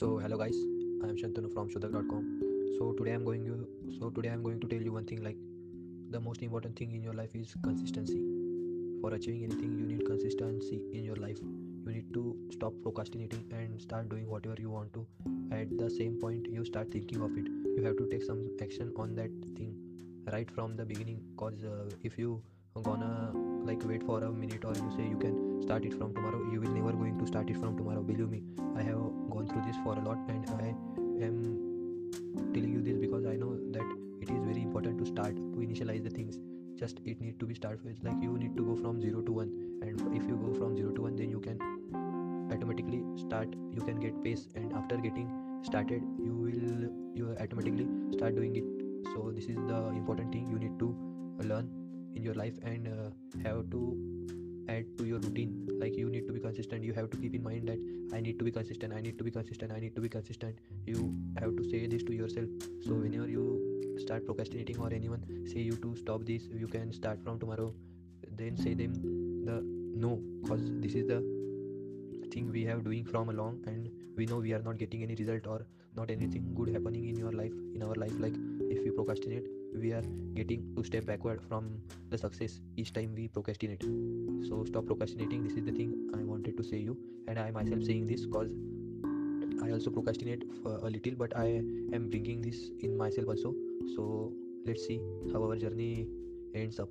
hello guys i am shantanu from shodak.com so today i'm going to so today i'm going to tell you one thing like the most important thing in your life is consistency. For achieving anything you need consistency in your life. You need to stop procrastinating and start doing whatever you want to. At the same point you start thinking of it. You have to take some action on that thing right from the beginning cause uh, if you gonna like wait for a minute or you say you can start it from tomorrow. You will never going to start it from tomorrow believe me. I have gone through this for a lot and i am telling you this because i know that it is very important to start to initialize the things. Just it need to be start with like you need to go from 0 to 1 and if you go from 0 to 1 then you can automatically start you can get pace. And after getting started you will you automatically start doing it. So this is the important thing you need to learn in your life and uh, have to add to your routine. Like you need to be consistent. You have to keep in mind that i need to be consistent i need to be consistent i need to be consistent. You have to say this to yourself. So whenever you start procrastinating or anyone say you to stop this you can start from tomorrow. Then say them the no because this is the thing we have doing from along and we know we are not getting any result or not anything good happening in your life in our life. Like if we procrastinate we are getting to step backward from the success each time we procrastinate. So stop procrastinating. This is the thing i wanted to say you. And i myself saying this because i also procrastinate for a little but i am bringing this in myself also. So let's see how our journey ends up